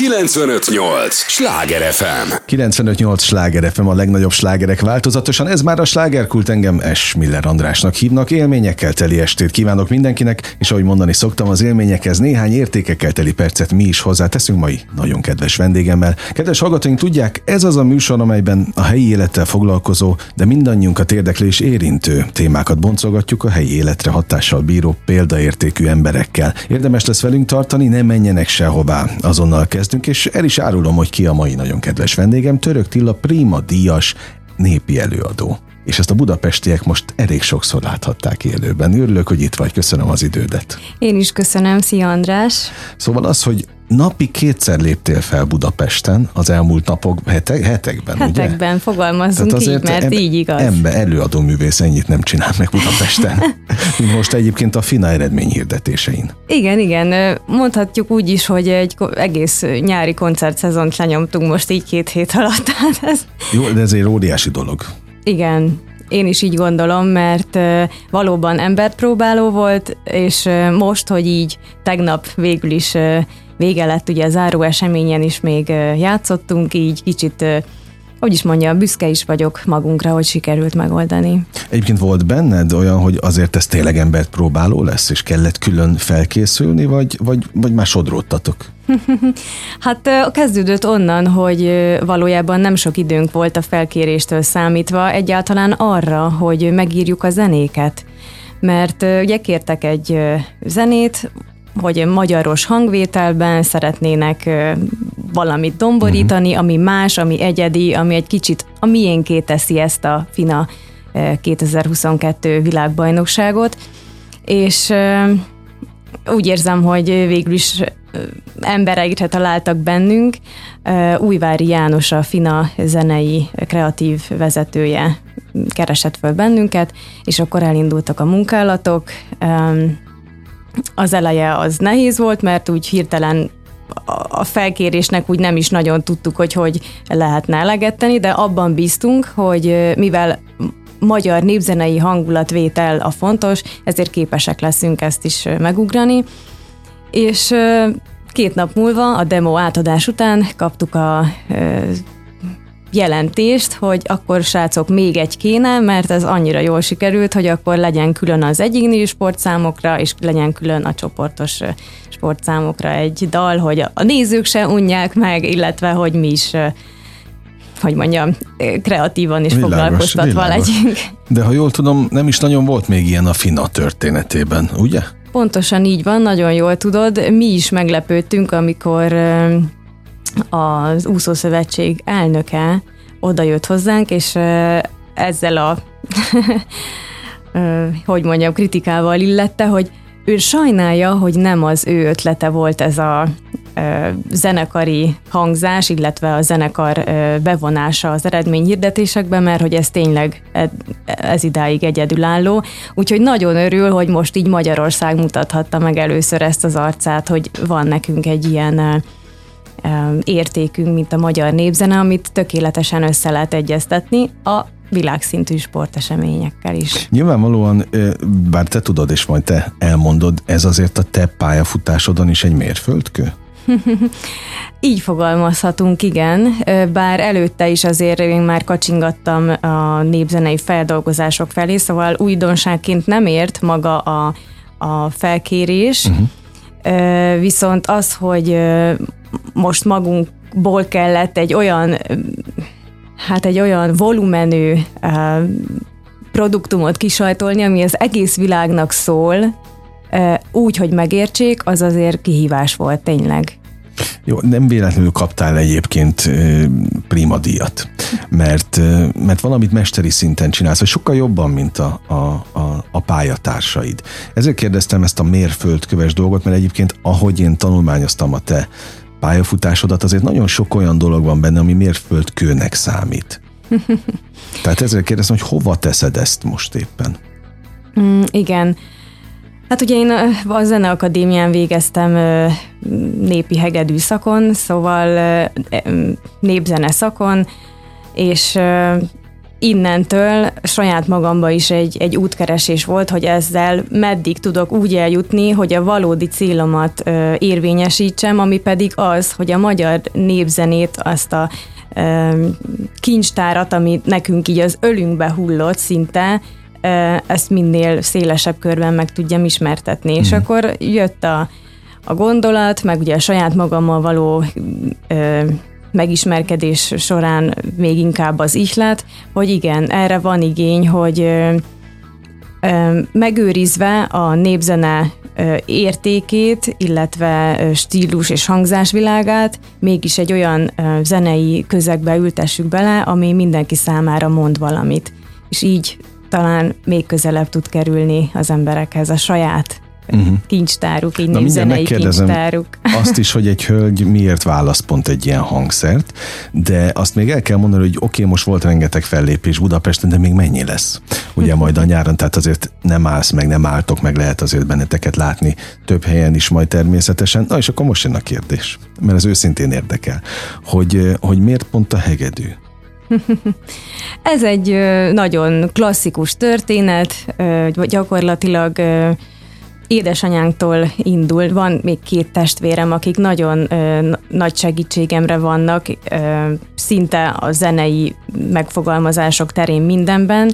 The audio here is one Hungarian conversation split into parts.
958! Sláger FM! 958 Sláger FM a legnagyobb slágerek változatosan. Ez már a slágerkult engem S. Miller Andrásnak hívnak. Élményekkel teli estét kívánok mindenkinek, és ahogy mondani szoktam, az élményekhez néhány értékekkel teli percet mi is hozzáteszünk mai nagyon kedves vendégemmel. Kedves hallgatóink, tudják, ez az a műsor, amelyben a helyi élettel foglalkozó, de mindannyiunkat érdeklő és érintő témákat boncolgatjuk a helyi életre hatással bíró példaértékű emberekkel. Érdemes lesz velünk tartani, ne menjenek sehová. Azonnal kezdünk, és el is árulom, hogy ki a mai nagyon kedves vendégem, Török Tilla Prima Díjas népi előadó. És ezt a budapestiek most elég sokszor láthatták élőben. Örülök, hogy itt vagy, köszönöm az idődet. Én is köszönöm, szia András. Szóval az, hogy napi kétszer léptél fel Budapesten az elmúlt napok, hetek, hetekben, Hetekben, ugye? fogalmazzunk így, mert em, így igaz. Ember, előadó művész ennyit nem csinál meg Budapesten. mint most egyébként a FINA eredményhirdetésein. Igen, igen. Mondhatjuk úgy is, hogy egy egész nyári koncertszezont lenyomtunk most így két hét alatt. ez... Jó, de ez egy óriási dolog. Igen, én is így gondolom, mert valóban emberpróbáló volt, és most, hogy így tegnap végül is vége lett, ugye a záró eseményen is még játszottunk, így kicsit hogy is mondja, büszke is vagyok magunkra, hogy sikerült megoldani. Egyébként volt benned olyan, hogy azért ez tényleg embert próbáló lesz, és kellett külön felkészülni, vagy, vagy, vagy már sodródtatok? hát kezdődött onnan, hogy valójában nem sok időnk volt a felkéréstől számítva, egyáltalán arra, hogy megírjuk a zenéket. Mert ugye kértek egy zenét, hogy magyaros hangvételben szeretnének valamit domborítani, uh-huh. ami más, ami egyedi, ami egy kicsit a miénké teszi ezt a FINA 2022 világbajnokságot, és úgy érzem, hogy végül is embereikre találtak bennünk. Újvári János, a FINA zenei kreatív vezetője keresett föl bennünket, és akkor elindultak a munkálatok. Az eleje az nehéz volt, mert úgy hirtelen a felkérésnek úgy nem is nagyon tudtuk, hogy hogy lehetne elegetteni, de abban bíztunk, hogy mivel magyar népzenei hangulatvétel a fontos, ezért képesek leszünk ezt is megugrani. És két nap múlva, a demo átadás után kaptuk a jelentést, hogy akkor srácok még egy kéne, mert ez annyira jól sikerült, hogy akkor legyen külön az egyéni sportszámokra, és legyen külön a csoportos sportszámokra egy dal, hogy a nézők se unják meg, illetve hogy mi is hogy mondjam, kreatívan is világos, foglalkoztatva világos. legyünk. De ha jól tudom, nem is nagyon volt még ilyen a FINA történetében, ugye? Pontosan így van, nagyon jól tudod. Mi is meglepődtünk, amikor az úszószövetség elnöke oda jött hozzánk, és ezzel a hogy mondjam, kritikával illette, hogy ő sajnálja, hogy nem az ő ötlete volt ez a zenekari hangzás, illetve a zenekar bevonása az eredményhirdetésekbe, mert hogy ez tényleg ez idáig egyedülálló. Úgyhogy nagyon örül, hogy most így Magyarország mutathatta meg először ezt az arcát, hogy van nekünk egy ilyen értékünk, mint a magyar népzene, amit tökéletesen össze lehet egyeztetni a világszintű sporteseményekkel is. Nyilvánvalóan, bár te tudod, és majd te elmondod, ez azért a te pályafutásodon is egy mérföldkő? Így fogalmazhatunk, igen, bár előtte is azért én már kacsingattam a népzenei feldolgozások felé, szóval újdonságként nem ért maga a, a felkérés, uh-huh. Viszont az, hogy most magunkból kellett egy olyan, hát egy olyan volumenű produktumot kisajtolni, ami az egész világnak szól, úgy, hogy megértsék, az azért kihívás volt tényleg. Jó, nem véletlenül kaptál egyébként prima díjat, mert, mert valamit mesteri szinten csinálsz, vagy sokkal jobban, mint a, a, a, a pályatársaid. Ezért kérdeztem ezt a mérföldköves dolgot, mert egyébként ahogy én tanulmányoztam a te pályafutásodat, azért nagyon sok olyan dolog van benne, ami mérföldkőnek számít. Tehát ezért kérdeztem, hogy hova teszed ezt most éppen? Mm, igen. Hát ugye én a Zeneakadémián végeztem népi hegedű szakon, szóval népzene szakon, és innentől saját magamba is egy, egy útkeresés volt, hogy ezzel meddig tudok úgy eljutni, hogy a valódi célomat érvényesítsem, ami pedig az, hogy a magyar népzenét, azt a ö, kincstárat, ami nekünk így az ölünkbe hullott szinte, ezt minél szélesebb körben meg tudjam ismertetni. Mm. És mhm. akkor jött a, a gondolat, meg ugye a saját magammal való ö, megismerkedés során még inkább az ihlet, hogy igen, erre van igény, hogy megőrizve a népzene értékét, illetve stílus és hangzásvilágát, mégis egy olyan zenei közegbe ültessük bele, ami mindenki számára mond valamit. És így talán még közelebb tud kerülni az emberekhez a saját uh-huh. kincstáruk, így Na, zenei kincstáruk. Azt is, hogy egy hölgy miért választ pont egy ilyen hangszert, de azt még el kell mondani, hogy oké, okay, most volt rengeteg fellépés Budapesten, de még mennyi lesz? Ugye majd a nyáron, tehát azért nem állsz meg, nem álltok meg, lehet azért benneteket látni több helyen is majd természetesen. Na és akkor most jön a kérdés, mert ez őszintén érdekel, hogy, hogy miért pont a hegedű? Ez egy nagyon klasszikus történet, gyakorlatilag édesanyánktól indul. Van még két testvérem, akik nagyon nagy segítségemre vannak, szinte a zenei megfogalmazások terén mindenben.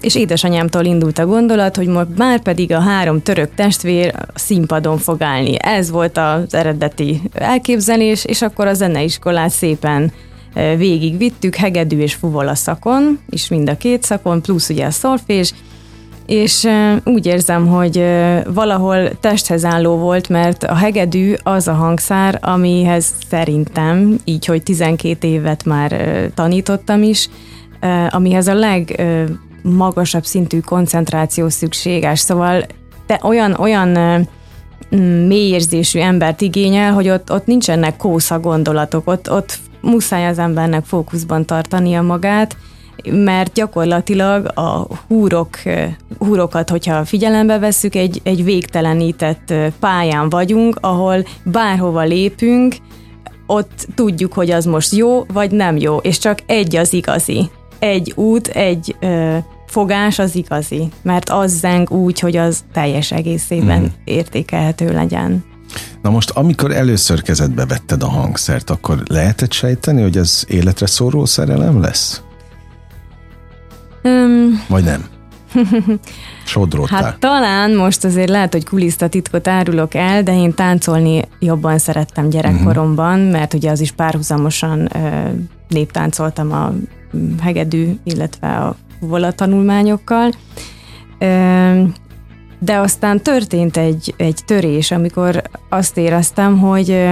És édesanyámtól indult a gondolat, hogy már pedig a három török testvér a színpadon fog állni. Ez volt az eredeti elképzelés, és akkor a zeneiskolát szépen végigvittük, hegedű és fuvola szakon, és mind a két szakon, plusz ugye a szolfés, és úgy érzem, hogy valahol testhez álló volt, mert a hegedű az a hangszár, amihez szerintem, így, hogy 12 évet már tanítottam is, amihez a legmagasabb szintű koncentráció szükséges. Szóval te olyan, olyan mélyérzésű embert igényel, hogy ott, ott nincsenek kósza gondolatok, ott, ott muszáj az embernek fókuszban tartania magát, mert gyakorlatilag a húrok, húrokat, hogyha figyelembe vesszük, egy, egy végtelenített pályán vagyunk, ahol bárhova lépünk, ott tudjuk, hogy az most jó, vagy nem jó, és csak egy az igazi. Egy út, egy ö, fogás az igazi, mert az zeng úgy, hogy az teljes egészében mm. értékelhető legyen. Na most, amikor először kezedbe vetted a hangszert, akkor lehetett sejteni, hogy ez életre szóró szerelem lesz? Um, Vagy nem? Sodródtál. Hát talán most azért lehet, hogy kulisztatitkot árulok el, de én táncolni jobban szerettem gyerekkoromban, uh-huh. mert ugye az is párhuzamosan ö, néptáncoltam a hegedű, illetve a vola tanulmányokkal. Ö, de aztán történt egy, egy törés, amikor azt éreztem, hogy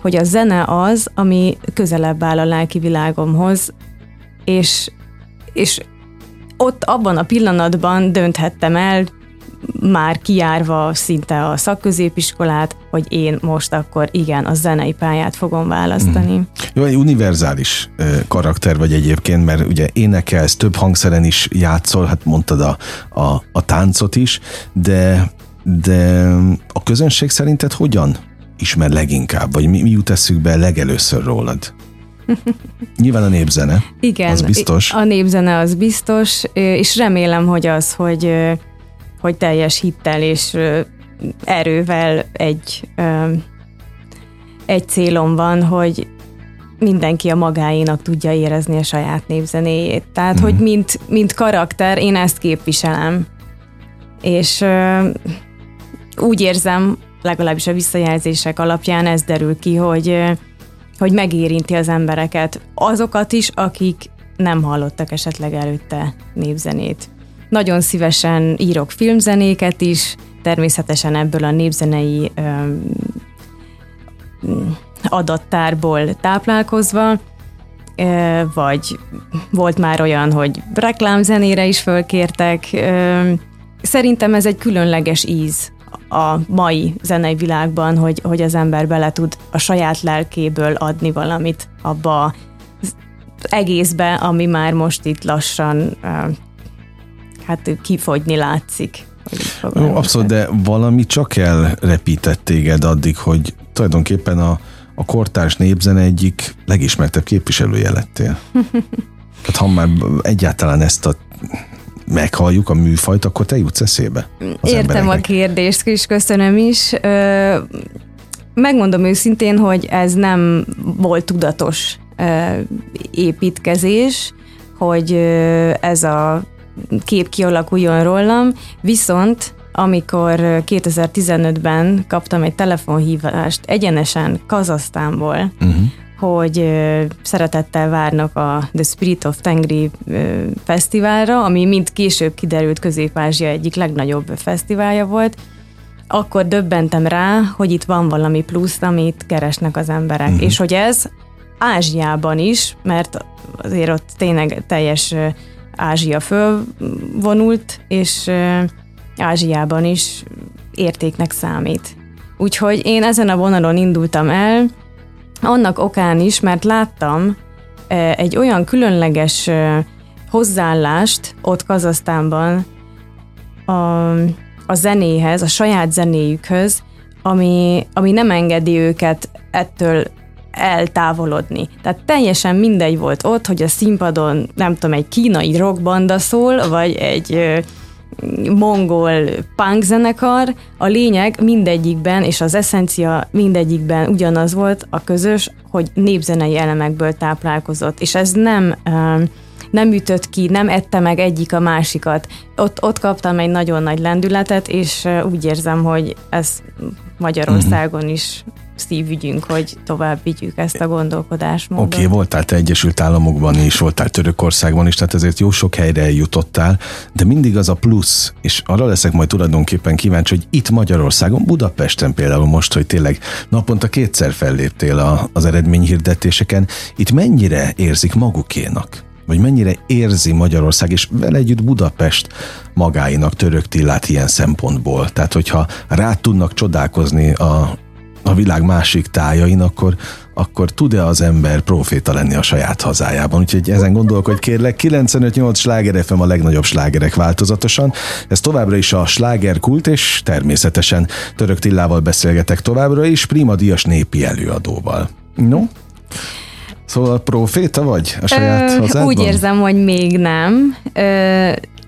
hogy a zene az, ami közelebb áll a lelki világomhoz, és, és ott abban a pillanatban dönthettem el, már kiárva szinte a szakközépiskolát, hogy én most akkor igen, a zenei pályát fogom választani. Mm. Jó, egy univerzális karakter vagy egyébként, mert ugye énekelsz, több hangszeren is játszol, hát mondtad a, a, a táncot is, de, de a közönség szerinted hogyan ismer leginkább, vagy mi, mi jut eszükbe legelőször rólad? Nyilván a népzene. Igen, az biztos. A népzene az biztos, és remélem, hogy az, hogy, hogy teljes hittel és erővel egy, egy célom van, hogy mindenki a magáénak tudja érezni a saját népzenéjét. Tehát, mm. hogy mint, mint karakter én ezt képviselem. És úgy érzem, legalábbis a visszajelzések alapján ez derül ki, hogy hogy megérinti az embereket, azokat is, akik nem hallottak esetleg előtte népzenét. Nagyon szívesen írok filmzenéket is, természetesen ebből a népzenei adattárból táplálkozva, vagy volt már olyan, hogy reklámzenére is fölkértek. Szerintem ez egy különleges íz a mai zenei világban, hogy, hogy az ember bele tud a saját lelkéből adni valamit abba az egészbe, ami már most itt lassan hát kifogyni látszik. Jó, abszolút, de valami csak elrepített téged addig, hogy tulajdonképpen a, a kortárs népzene egyik legismertebb képviselője lettél. Tehát ha már egyáltalán ezt a meghalljuk a műfajt, akkor te jutsz eszébe? Értem embereknek. a kérdést, és köszönöm is. Megmondom őszintén, hogy ez nem volt tudatos építkezés, hogy ez a kép kialakuljon rólam, viszont amikor 2015-ben kaptam egy telefonhívást egyenesen Kazasztánból, uh-huh. hogy szeretettel várnak a The Spirit of Tengri fesztiválra, ami mind később kiderült Közép-Ázsia egyik legnagyobb fesztiválja volt, akkor döbbentem rá, hogy itt van valami plusz, amit keresnek az emberek, uh-huh. és hogy ez Ázsiában is, mert azért ott tényleg teljes Ázsia fölvonult, és Ázsiában is értéknek számít. Úgyhogy én ezen a vonalon indultam el, annak okán is, mert láttam egy olyan különleges hozzáállást ott Kazasztánban a, a zenéhez, a saját zenéjükhöz, ami, ami nem engedi őket ettől eltávolodni. Tehát teljesen mindegy volt ott, hogy a színpadon, nem tudom, egy kínai rockbanda szól, vagy egy mongol punk zenekar, a lényeg mindegyikben, és az eszencia mindegyikben ugyanaz volt a közös, hogy népzenei elemekből táplálkozott, és ez nem nem ütött ki, nem ette meg egyik a másikat. Ott, ott kaptam egy nagyon nagy lendületet, és úgy érzem, hogy ez Magyarországon is szívügyünk, hogy tovább vigyük ezt a gondolkodásmódot. Oké, okay, voltál te Egyesült Államokban is, voltál Törökországban is, tehát ezért jó sok helyre eljutottál, de mindig az a plusz, és arra leszek majd tulajdonképpen kíváncsi, hogy itt Magyarországon, Budapesten például most, hogy tényleg naponta kétszer felléptél a, az eredményhirdetéseken, itt mennyire érzik magukénak? Vagy mennyire érzi Magyarország, és vele együtt Budapest magáinak török Tillát ilyen szempontból. Tehát, hogyha rá tudnak csodálkozni a, a világ másik tájain, akkor, akkor tud-e az ember proféta lenni a saját hazájában? Úgyhogy ezen gondolkodj kérlek. 95-8 sláger FM a legnagyobb slágerek változatosan. Ez továbbra is a slágerkult, és természetesen Török Tillával beszélgetek továbbra is, Prima Dias népi előadóval. No? Szóval proféta vagy a saját Ö, hazádban? Úgy érzem, hogy még nem. Ö,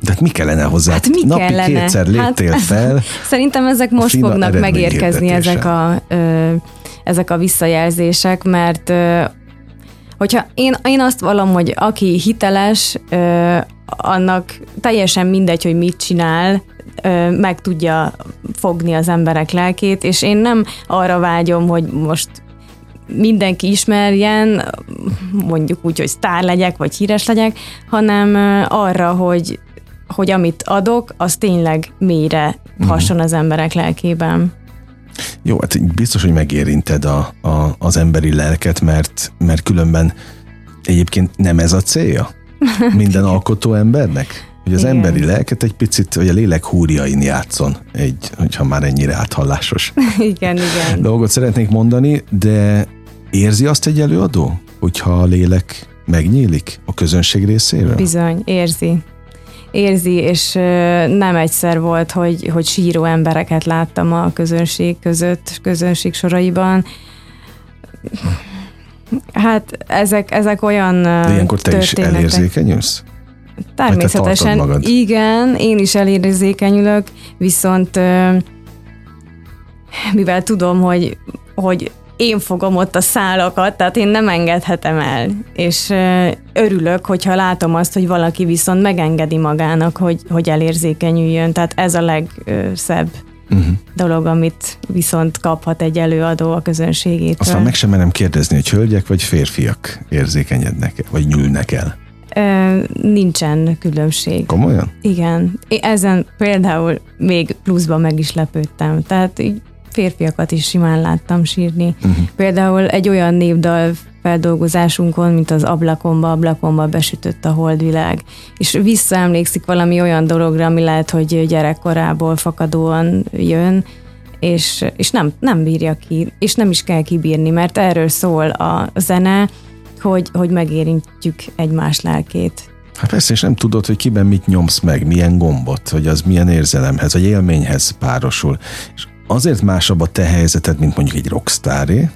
de hát mi kellene hozzá? Hát mi Napi kellene? kétszer léptél hát, fel. Szerintem ezek most fognak megérkezni, ezek a, ö, ezek a visszajelzések, mert ö, hogyha én, én azt vallom, hogy aki hiteles, ö, annak teljesen mindegy, hogy mit csinál, ö, meg tudja fogni az emberek lelkét, és én nem arra vágyom, hogy most mindenki ismerjen, mondjuk úgy, hogy sztár legyek, vagy híres legyek, hanem arra, hogy hogy amit adok, az tényleg mélyre mhm. hason az emberek lelkében. Jó, hát biztos, hogy megérinted a, a, az emberi lelket, mert, mert különben egyébként nem ez a célja minden alkotó embernek? Hogy az igen. emberi lelket egy picit, hogy a lélek húrjain játszon, egy, hogyha már ennyire áthallásos igen, igen. dolgot szeretnék mondani, de érzi azt egy előadó, hogyha a lélek megnyílik a közönség részéről? Bizony, érzi érzi, és nem egyszer volt, hogy, hogy síró embereket láttam a közönség között, közönség soraiban. Hát ezek, ezek olyan De ilyenkor te is elérzékenyülsz? Természetesen, igen, én is elérzékenyülök, viszont mivel tudom, hogy, hogy én fogom ott a szálakat, tehát én nem engedhetem el. És örülök, hogyha látom azt, hogy valaki viszont megengedi magának, hogy, hogy elérzékenyüljön. Tehát ez a legszebb uh-huh. dolog, amit viszont kaphat egy előadó a közönségétől. Aztán meg sem merem kérdezni, hogy hölgyek vagy férfiak érzékenyednek vagy nyúlnak el. Ö, nincsen különbség. Komolyan? Igen. Én ezen például még pluszban meg is lepődtem. Tehát így férfiakat is simán láttam sírni. Uh-huh. Például egy olyan népdal feldolgozásunkon, mint az ablakomba, ablakomba besütött a holdvilág. És visszaemlékszik valami olyan dologra, ami lehet, hogy gyerekkorából fakadóan jön, és, és nem, nem bírja ki, és nem is kell kibírni, mert erről szól a zene, hogy, hogy megérintjük egymás lelkét. Hát persze, és nem tudod, hogy kiben mit nyomsz meg, milyen gombot, hogy az milyen érzelemhez, vagy élményhez párosul. És azért másabb a te helyzeted, mint mondjuk egy rockstáré,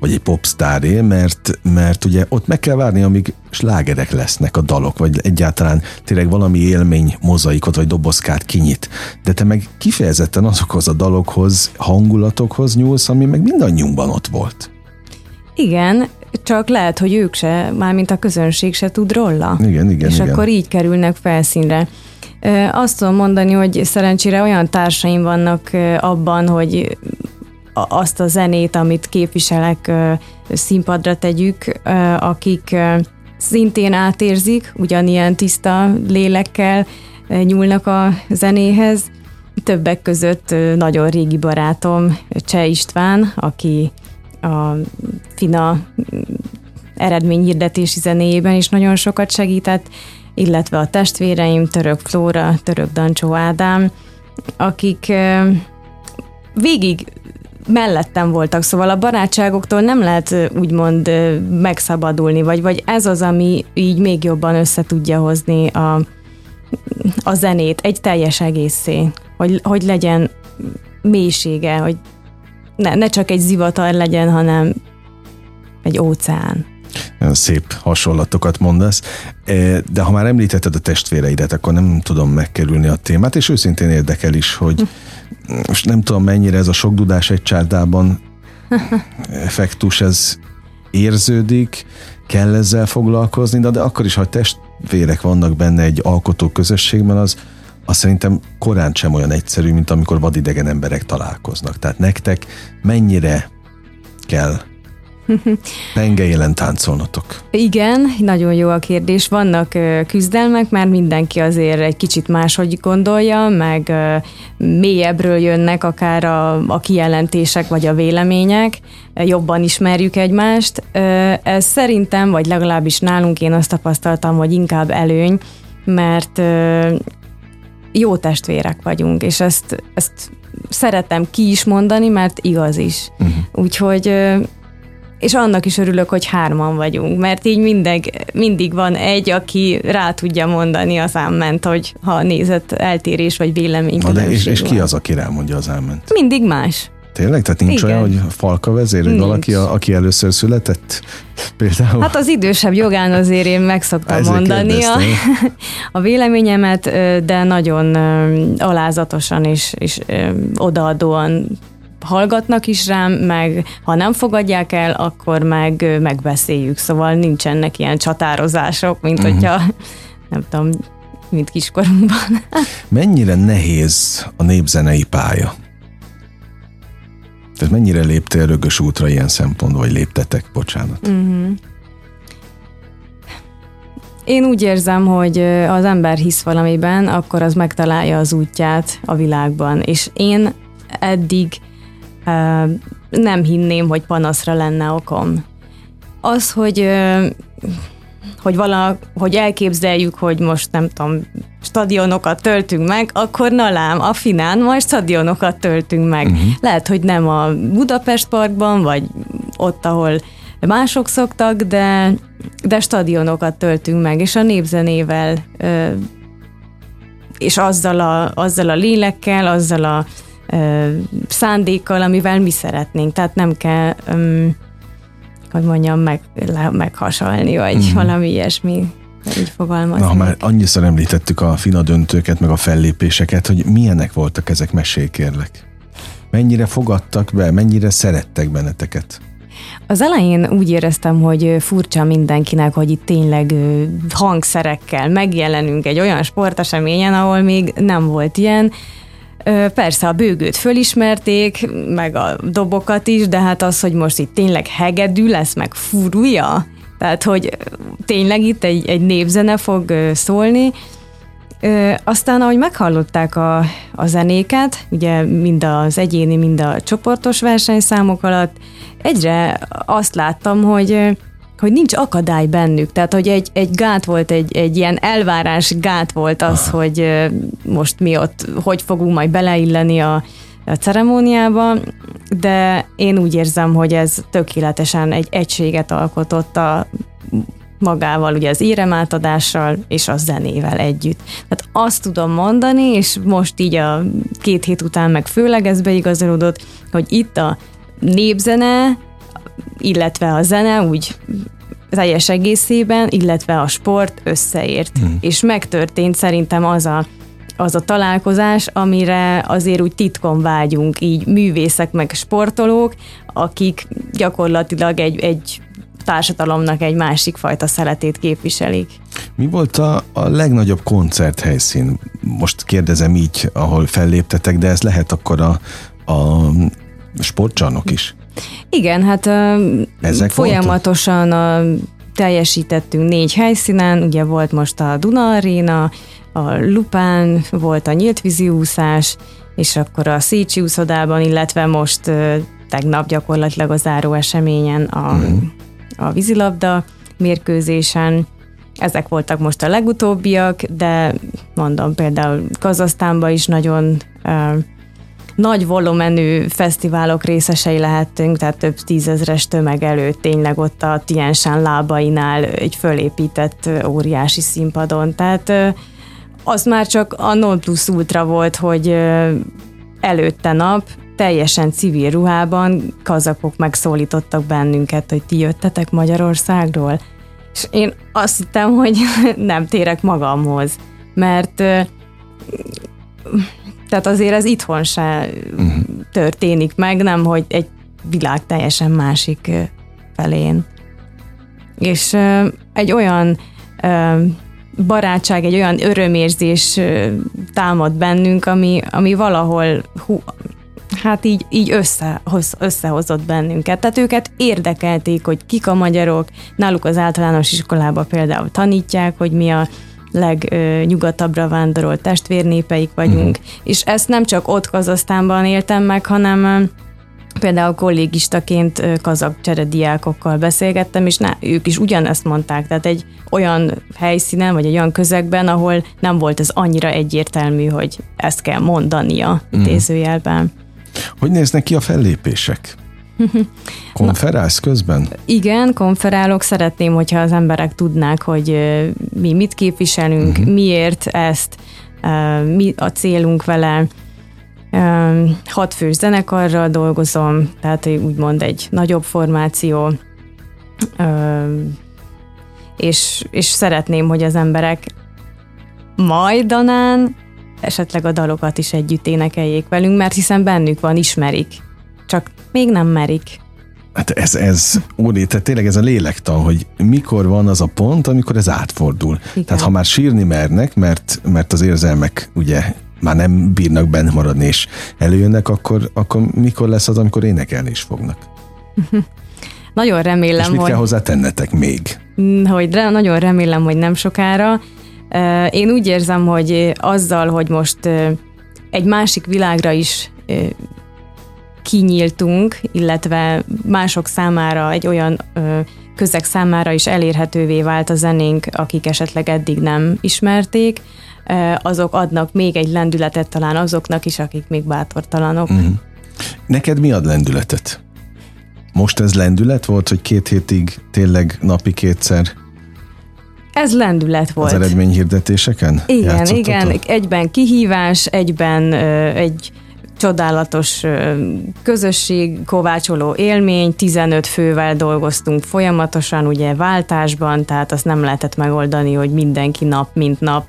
vagy egy popstáré, mert, mert ugye ott meg kell várni, amíg slágerek lesznek a dalok, vagy egyáltalán tényleg valami élmény mozaikot, vagy dobozkát kinyit. De te meg kifejezetten azokhoz a dalokhoz, hangulatokhoz nyúlsz, ami meg mindannyiunkban ott volt. Igen, csak lehet, hogy ők se, mármint a közönség se tud róla. Igen, igen, És igen. akkor így kerülnek felszínre. Azt tudom mondani, hogy szerencsére olyan társaim vannak abban, hogy azt a zenét, amit képviselek, színpadra tegyük, akik szintén átérzik, ugyanilyen tiszta lélekkel nyúlnak a zenéhez. Többek között nagyon régi barátom Cseh István, aki a Fina eredményhirdetési zenéjében is nagyon sokat segített, illetve a testvéreim, Török Flóra, Török Dancsó Ádám, akik végig mellettem voltak, szóval a barátságoktól nem lehet úgymond megszabadulni, vagy, vagy ez az, ami így még jobban össze tudja hozni a, a zenét egy teljes egészé, hogy, hogy legyen mélysége, hogy ne, ne csak egy zivatar legyen, hanem egy óceán. Szép hasonlatokat mondasz, de ha már említetted a testvéreidet, akkor nem tudom megkerülni a témát, és őszintén érdekel is, hogy most nem tudom mennyire ez a sok dudás egy csárdában effektus, ez érződik, kell ezzel foglalkozni, de, de akkor is, ha testvérek vannak benne egy alkotó közösségben, az, az szerintem korán sem olyan egyszerű, mint amikor vadidegen emberek találkoznak. Tehát nektek mennyire kell Pengeélen táncolnotok. Igen, nagyon jó a kérdés. Vannak küzdelmek, mert mindenki azért egy kicsit máshogy gondolja, meg mélyebbről jönnek akár a, a kijelentések vagy a vélemények, jobban ismerjük egymást. Ez szerintem, vagy legalábbis nálunk én azt tapasztaltam, hogy inkább előny, mert jó testvérek vagyunk, és ezt, ezt szeretem ki is mondani, mert igaz is. Uh-huh. Úgyhogy és annak is örülök, hogy hárman vagyunk, mert így mindig, mindig van egy, aki rá tudja mondani az ámment, hogy ha nézett eltérés vagy vélemény. de és, és ki az, aki rámondja az ámment? Mindig más. Tényleg? Tehát nincs Igen. olyan, hogy falka vezér, hogy valaki, a, aki először született? Például? Hát az idősebb jogán azért én meg szoktam mondani a, a véleményemet, de nagyon alázatosan és, és odaadóan hallgatnak is rám, meg ha nem fogadják el, akkor meg megbeszéljük, szóval nincsenek ilyen csatározások, mint uh-huh. hogyha nem tudom, mint kiskorunkban. Mennyire nehéz a népzenei pálya? Tehát mennyire léptél rögös útra ilyen szempontból, vagy léptetek, bocsánat? Uh-huh. Én úgy érzem, hogy az ember hisz valamiben, akkor az megtalálja az útját a világban, és én eddig nem hinném, hogy panaszra lenne okom. Az, hogy hogy vala, hogy elképzeljük, hogy most nem tudom, stadionokat töltünk meg, akkor na lám, a finán majd stadionokat töltünk meg. Uh-huh. Lehet, hogy nem a Budapest Parkban, vagy ott, ahol mások szoktak, de, de stadionokat töltünk meg, és a népzenével, és azzal a, azzal a lélekkel, azzal a szándékkal, amivel mi szeretnénk. Tehát nem kell, hogy mondjam, meg, meghasalni, vagy mm. valami ilyesmi. Így fogalmazni. Na, már annyiszor említettük a fina döntőket, meg a fellépéseket, hogy milyenek voltak ezek, mesélj kérlek. Mennyire fogadtak be, mennyire szerettek benneteket? Az elején úgy éreztem, hogy furcsa mindenkinek, hogy itt tényleg hangszerekkel megjelenünk egy olyan sporteseményen, ahol még nem volt ilyen, Persze a bőgőt fölismerték, meg a dobokat is, de hát az, hogy most itt tényleg hegedű lesz, meg furúja, tehát hogy tényleg itt egy, egy népzene fog szólni, aztán, ahogy meghallották a, a zenéket, ugye mind az egyéni, mind a csoportos versenyszámok alatt, egyre azt láttam, hogy hogy nincs akadály bennük, tehát hogy egy, egy gát volt, egy, egy ilyen elvárás gát volt az, Aha. hogy most mi ott, hogy fogunk majd beleilleni a, a ceremóniába, de én úgy érzem, hogy ez tökéletesen egy egységet alkotott a magával, ugye az éremátadással és a zenével együtt. Tehát azt tudom mondani, és most így a két hét után meg főleg ez beigazolódott, hogy itt a népzene, illetve a zene úgy teljes egészében, illetve a sport összeért. Hmm. És megtörtént szerintem az a, az a találkozás, amire azért úgy titkon vágyunk, így művészek meg sportolók, akik gyakorlatilag egy, egy társadalomnak egy másik fajta szeletét képviselik. Mi volt a, a legnagyobb koncerthelyszín? Most kérdezem így, ahol felléptetek, de ez lehet akkor a, a sportcsarnok is? Igen, hát Ezek folyamatosan a, teljesítettünk négy helyszínen, ugye volt most a Duna Arena, a Lupán, volt a nyíltvízi úszás, és akkor a Szécsi úszodában, illetve most tegnap gyakorlatilag a záró eseményen a, mm. a vízilabda mérkőzésen. Ezek voltak most a legutóbbiak, de mondom, például Kazasztánban is nagyon uh, nagy volumenű fesztiválok részesei lehettünk, tehát több tízezres tömeg előtt tényleg ott a Tiensán lábainál egy fölépített óriási színpadon. Tehát az már csak a non plus ultra volt, hogy előtte nap teljesen civil ruhában kazakok megszólítottak bennünket, hogy ti jöttetek Magyarországról. És én azt hittem, hogy nem térek magamhoz, mert tehát azért ez itthon se uh-huh. történik meg, nem, hogy egy világ teljesen másik felén. És egy olyan barátság, egy olyan örömérzés támad bennünk, ami, ami valahol hú, hát így, így összehoz, összehozott bennünket. Tehát őket érdekelték, hogy kik a magyarok, náluk az általános iskolában például tanítják, hogy mi a legnyugatabbra vándorolt testvérnépeik vagyunk, uh-huh. és ezt nem csak ott Kazasztánban éltem meg, hanem például kollégistaként kazak cserediákokkal beszélgettem, és na, ők is ugyanezt mondták, tehát egy olyan helyszínen, vagy egy olyan közegben, ahol nem volt ez annyira egyértelmű, hogy ezt kell mondania, uh-huh. idézőjelben. Hogy néznek ki a fellépések? Konferálsz közben? Igen, konferálok. Szeretném, hogyha az emberek tudnák, hogy mi mit képviselünk, uh-huh. miért ezt, mi a célunk vele. Hat fős zenekarral dolgozom, tehát úgymond egy nagyobb formáció, és, és szeretném, hogy az emberek majdanán esetleg a dalokat is együtt énekeljék velünk, mert hiszen bennük van, ismerik csak még nem merik. Hát ez, ez, Óri, tehát tényleg ez a lélektan, hogy mikor van az a pont, amikor ez átfordul. Igen. Tehát ha már sírni mernek, mert, mert az érzelmek ugye már nem bírnak bent maradni, és előjönnek, akkor, akkor mikor lesz az, amikor énekelni is fognak? nagyon remélem, és mit hogy... kell hozzá tennetek még? Mm, hogy de, nagyon remélem, hogy nem sokára. Én úgy érzem, hogy azzal, hogy most egy másik világra is kinyíltunk, illetve mások számára egy olyan ö, közeg számára is elérhetővé vált a zenénk, akik esetleg eddig nem ismerték, azok adnak még egy lendületet talán azoknak is, akik még bátortalanok. Uh-huh. Neked mi ad lendületet? Most ez lendület volt, hogy két hétig tényleg napi kétszer ez lendület volt. Az eredményhirdetéseken? Igen, igen, egyben kihívás, egyben ö, egy csodálatos közösség, kovácsoló élmény, 15 fővel dolgoztunk folyamatosan, ugye váltásban, tehát azt nem lehetett megoldani, hogy mindenki nap, mint nap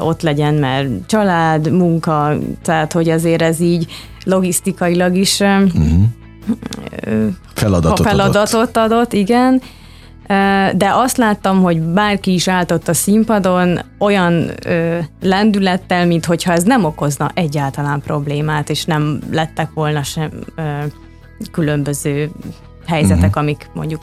ott legyen, mert család, munka, tehát hogy azért ez így logisztikailag is uh-huh. feladatot, feladatot adott. adott, igen, de azt láttam, hogy bárki is állt ott a színpadon olyan ö, lendülettel, mint hogyha ez nem okozna egyáltalán problémát, és nem lettek volna sem ö, különböző helyzetek, uh-huh. amik mondjuk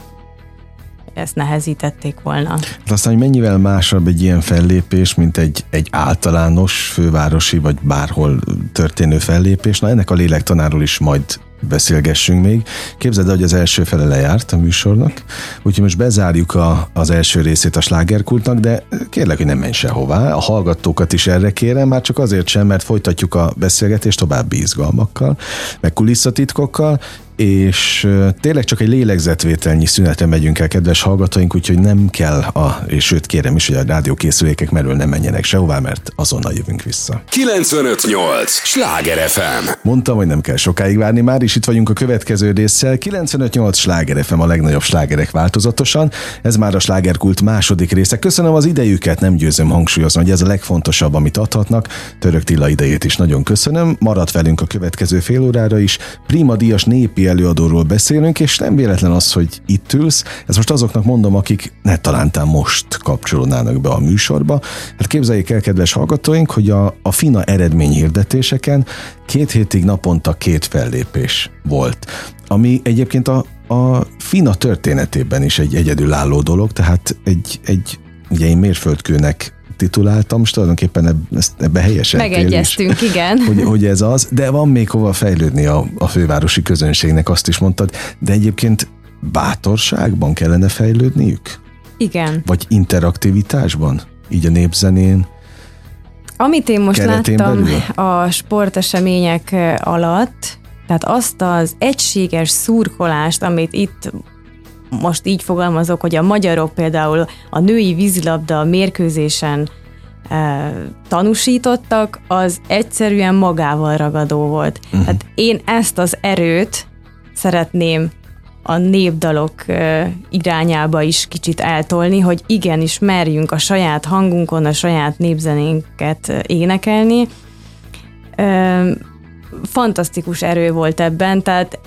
ezt nehezítették volna. Hát aztán, hogy mennyivel másabb egy ilyen fellépés, mint egy, egy általános fővárosi, vagy bárhol történő fellépés, na ennek a lélektanáról is majd beszélgessünk még. Képzeld, hogy az első fele lejárt a műsornak, úgyhogy most bezárjuk a, az első részét a slágerkultnak, de kérlek, hogy nem menj sehová. A hallgatókat is erre kérem, már csak azért sem, mert folytatjuk a beszélgetést további izgalmakkal, meg kulisszatitkokkal, és tényleg csak egy lélegzetvételnyi szünetre megyünk el, kedves hallgatóink, úgyhogy nem kell, a, és sőt kérem is, hogy a rádiókészülékek merül nem menjenek sehová, mert azonnal jövünk vissza. 958! Sláger FM! Mondtam, hogy nem kell sokáig várni, már is itt vagyunk a következő résszel. 958 Sláger FM a legnagyobb slágerek változatosan. Ez már a slágerkult második része. Köszönöm az idejüket, nem győzöm hangsúlyozni, hogy ez a legfontosabb, amit adhatnak. Török Tilla idejét is nagyon köszönöm. Maradt velünk a következő fél órára is. Prima Díjas népi előadóról beszélünk, és nem véletlen az, hogy itt ülsz. Ez most azoknak mondom, akik ne talántán most kapcsolódnának be a műsorba. Hát képzeljék el, kedves hallgatóink, hogy a, a FINA eredményhirdetéseken két hétig naponta két fellépés volt, ami egyébként a, a FINA történetében is egy egyedülálló dolog, tehát egy, egy ugye én mérföldkőnek tituláltam, és tulajdonképpen ebbe helyesen Megegyeztünk, is, igen. Hogy, hogy ez az, de van még hova fejlődni a, a fővárosi közönségnek, azt is mondtad, de egyébként bátorságban kellene fejlődniük? Igen. Vagy interaktivitásban? Így a népzenén? Amit én most láttam belül? a sportesemények alatt, tehát azt az egységes szurkolást, amit itt most így fogalmazok, hogy a magyarok például a női vízilabda mérkőzésen e, tanúsítottak, az egyszerűen magával ragadó volt. Uh-huh. Hát én ezt az erőt szeretném a népdalok e, irányába is kicsit eltolni, hogy igenis merjünk a saját hangunkon, a saját népzenénket énekelni. E, fantasztikus erő volt ebben, tehát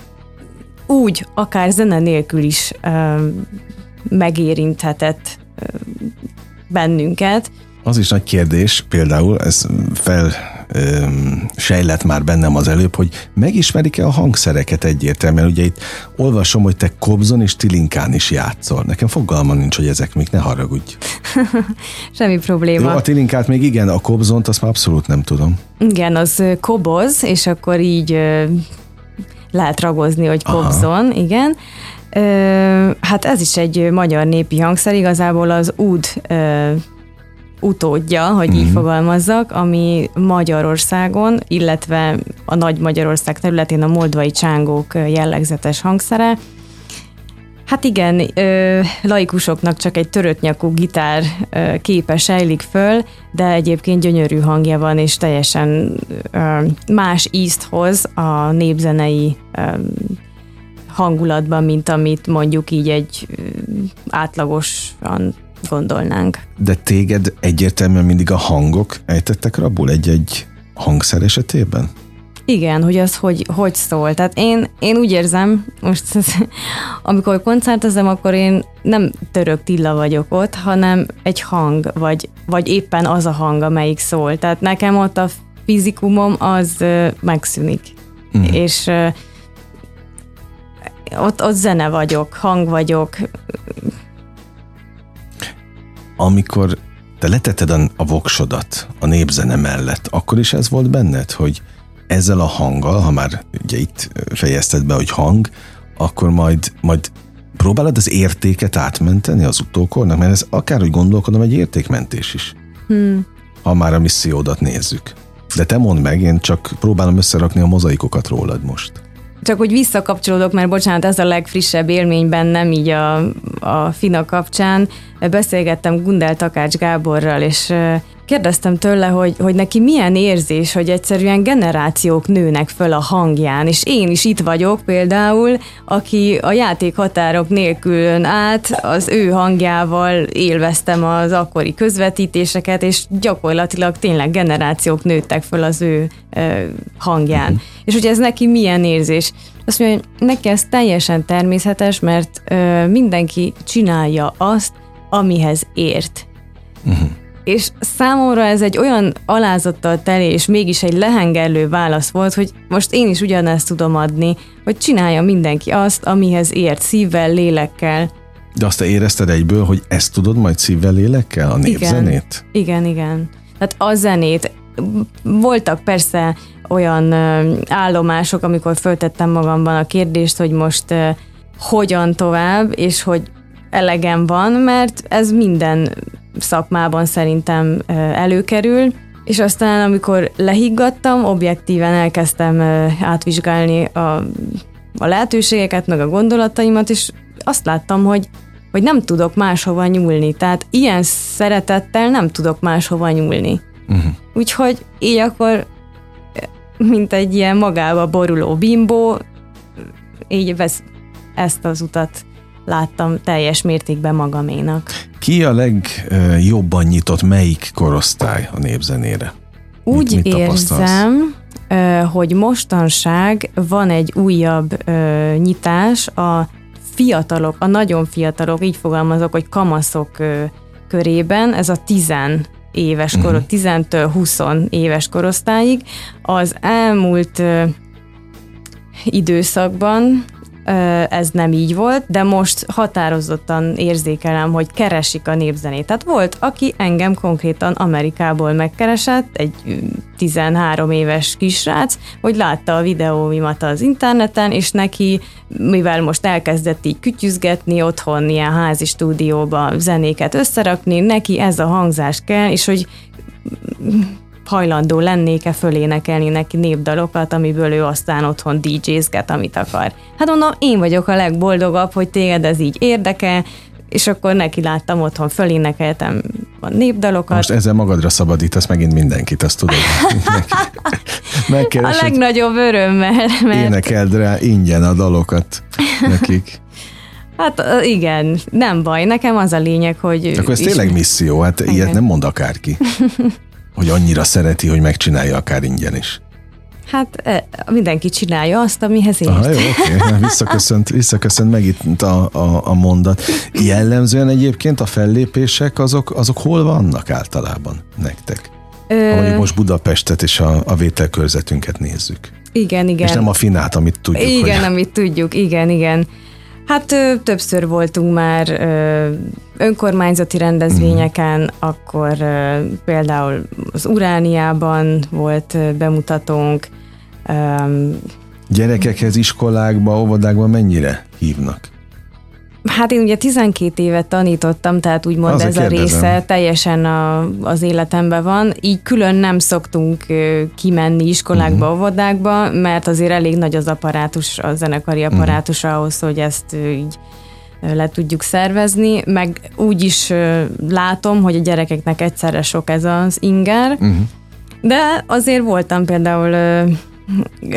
úgy, akár zene nélkül is megérinthetett bennünket. Az is nagy kérdés, például ez fel ö, sejlett már bennem az előbb, hogy megismerik-e a hangszereket egyértelműen. Ugye itt olvasom, hogy te kobzon és tilinkán is játszol. Nekem fogalma nincs, hogy ezek még ne haragudj. Semmi probléma. Jó, a tilinkát még igen, a kobzont azt már abszolút nem tudom. Igen, az koboz, és akkor így lehet ragozni, hogy kobzon, Aha. igen. Ö, hát ez is egy magyar népi hangszer, igazából az úd ö, utódja, hogy uh-huh. így mhm. fogalmazzak, ami Magyarországon, illetve a Nagy Magyarország területén a moldvai csángók jellegzetes hangszere. Hát igen, ö, laikusoknak csak egy törött nyakú gitár ö, képe sejlik föl, de egyébként gyönyörű hangja van, és teljesen ö, más ízt hoz a népzenei ö, hangulatban, mint amit mondjuk így egy ö, átlagosan gondolnánk. De téged egyértelműen mindig a hangok ejtettek rabul egy-egy hangszer esetében? Igen, hogy az hogy, hogy szól. Tehát én, én úgy érzem, most amikor koncertezem, akkor én nem török Tilla vagyok ott, hanem egy hang, vagy, vagy éppen az a hang, amelyik szól. Tehát nekem ott a fizikumom az megszűnik. Uh-huh. És ott, ott zene vagyok, hang vagyok. Amikor te letetted a voksodat a népzene mellett, akkor is ez volt benned, hogy ezzel a hanggal, ha már ugye itt fejezted be, hogy hang, akkor majd, majd próbálod az értéket átmenteni az utókornak, mert ez akár úgy gondolkodom, egy értékmentés is. Hmm. Ha már a missziódat nézzük. De te mondd meg, én csak próbálom összerakni a mozaikokat rólad most. Csak hogy visszakapcsolódok, mert bocsánat, ez a legfrissebb élmény bennem így a, a Fina kapcsán. Beszélgettem Gundel Takács Gáborral, és kérdeztem tőle, hogy, hogy neki milyen érzés, hogy egyszerűen generációk nőnek föl a hangján, és én is itt vagyok például, aki a játék határok nélkül át, az ő hangjával élveztem az akkori közvetítéseket, és gyakorlatilag tényleg generációk nőttek föl az ő ö, hangján. Uh-huh. És hogy ez neki milyen érzés? Azt mondja, hogy neki ez teljesen természetes, mert ö, mindenki csinálja azt, amihez ért. Uh-huh és számomra ez egy olyan alázattal teli, és mégis egy lehengerlő válasz volt, hogy most én is ugyanezt tudom adni, hogy csinálja mindenki azt, amihez ért szívvel, lélekkel. De azt te érezted egyből, hogy ezt tudod majd szívvel, lélekkel, a népzenét? Igen, igen, igen. Tehát a zenét. Voltak persze olyan állomások, amikor föltettem magamban a kérdést, hogy most hogyan tovább, és hogy elegem van, mert ez minden szakmában szerintem előkerül, és aztán amikor lehiggadtam, objektíven elkezdtem átvizsgálni a a lehetőségeket, meg a gondolataimat, és azt láttam, hogy hogy nem tudok máshova nyúlni. Tehát ilyen szeretettel nem tudok máshova nyúlni. Uh-huh. Úgyhogy így akkor, mint egy ilyen magába boruló bimbó, így vesz, ezt az utat láttam teljes mértékben magaménak. Ki a legjobban nyitott melyik korosztály a népzenére? Úgy mit, mit érzem, hogy mostanság van egy újabb nyitás a fiatalok, a nagyon fiatalok, így fogalmazok, hogy kamaszok körében, ez a tizen éves kor, uh-huh. 10-től 20 éves korosztályig, az elmúlt időszakban ez nem így volt, de most határozottan érzékelem, hogy keresik a népzenét. Tehát volt, aki engem konkrétan Amerikából megkeresett, egy 13 éves kisrác, hogy látta a videóimat az interneten, és neki, mivel most elkezdett így kütyüzgetni otthon, ilyen házi stúdióba zenéket összerakni, neki ez a hangzás kell, és hogy hajlandó lennék-e fölénekelni neki népdalokat, amiből ő aztán otthon DJ-zget, amit akar. Hát mondom, én vagyok a legboldogabb, hogy téged ez így érdekel, és akkor neki láttam otthon, fölénekeltem a népdalokat. Most ezzel magadra szabadítasz megint mindenkit, azt tudod. Megkeresed, a legnagyobb örömmel. Mert... Énekeld rá ingyen a dalokat nekik. Hát igen, nem baj, nekem az a lényeg, hogy... Akkor ez tényleg misszió, hát igen. ilyet nem mond akárki. hogy annyira szereti, hogy megcsinálja akár ingyen is. Hát e, mindenki csinálja azt, amihez ért. Aha, jó, oké. Okay. Visszaköszönt, visszaköszönt meg itt a, a, a mondat. Jellemzően egyébként a fellépések azok, azok hol vannak általában nektek? Ö... Ha mondjuk most Budapestet és a, a vételkörzetünket nézzük. Igen, igen. És nem a finát, amit tudjuk. Igen, hogy... amit tudjuk, igen, igen. Hát többször voltunk már önkormányzati rendezvényeken, mm. akkor például az Urániában volt bemutatónk. Gyerekekhez, iskolákba, óvodákba mennyire hívnak? Hát én ugye 12 évet tanítottam, tehát úgymond Azért ez a kérdezem. része teljesen a, az életemben van. Így külön nem szoktunk kimenni iskolákba, uh-huh. óvodákba, mert azért elég nagy az apparátus, a zenekari mhm. apparátus uh-huh. ahhoz, hogy ezt így le tudjuk szervezni, meg úgy is látom, hogy a gyerekeknek egyszerre sok ez az inger, uh-huh. de azért voltam például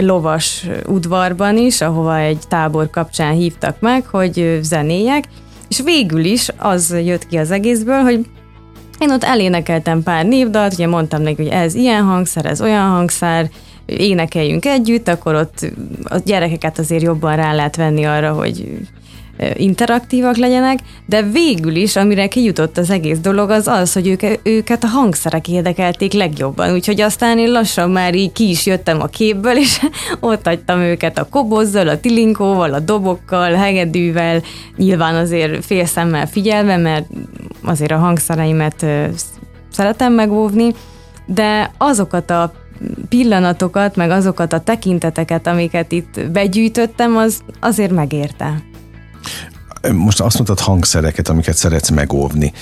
lovas udvarban is, ahova egy tábor kapcsán hívtak meg, hogy zenéjek, és végül is az jött ki az egészből, hogy én ott elénekeltem pár névdalt, ugye mondtam neki, hogy ez ilyen hangszer, ez olyan hangszer, énekeljünk együtt, akkor ott a gyerekeket azért jobban rá lehet venni arra, hogy interaktívak legyenek, de végül is, amire kijutott az egész dolog, az az, hogy őke, őket a hangszerek érdekelték legjobban, úgyhogy aztán én lassan már így ki is jöttem a képből, és ott hagytam őket a kobozzal, a tilinkóval, a dobokkal, hegedűvel, nyilván azért félszemmel figyelve, mert azért a hangszereimet szeretem megóvni, de azokat a pillanatokat, meg azokat a tekinteteket, amiket itt begyűjtöttem, az azért megérte. Most azt mondtad hangszereket, amiket szeretsz megóvni.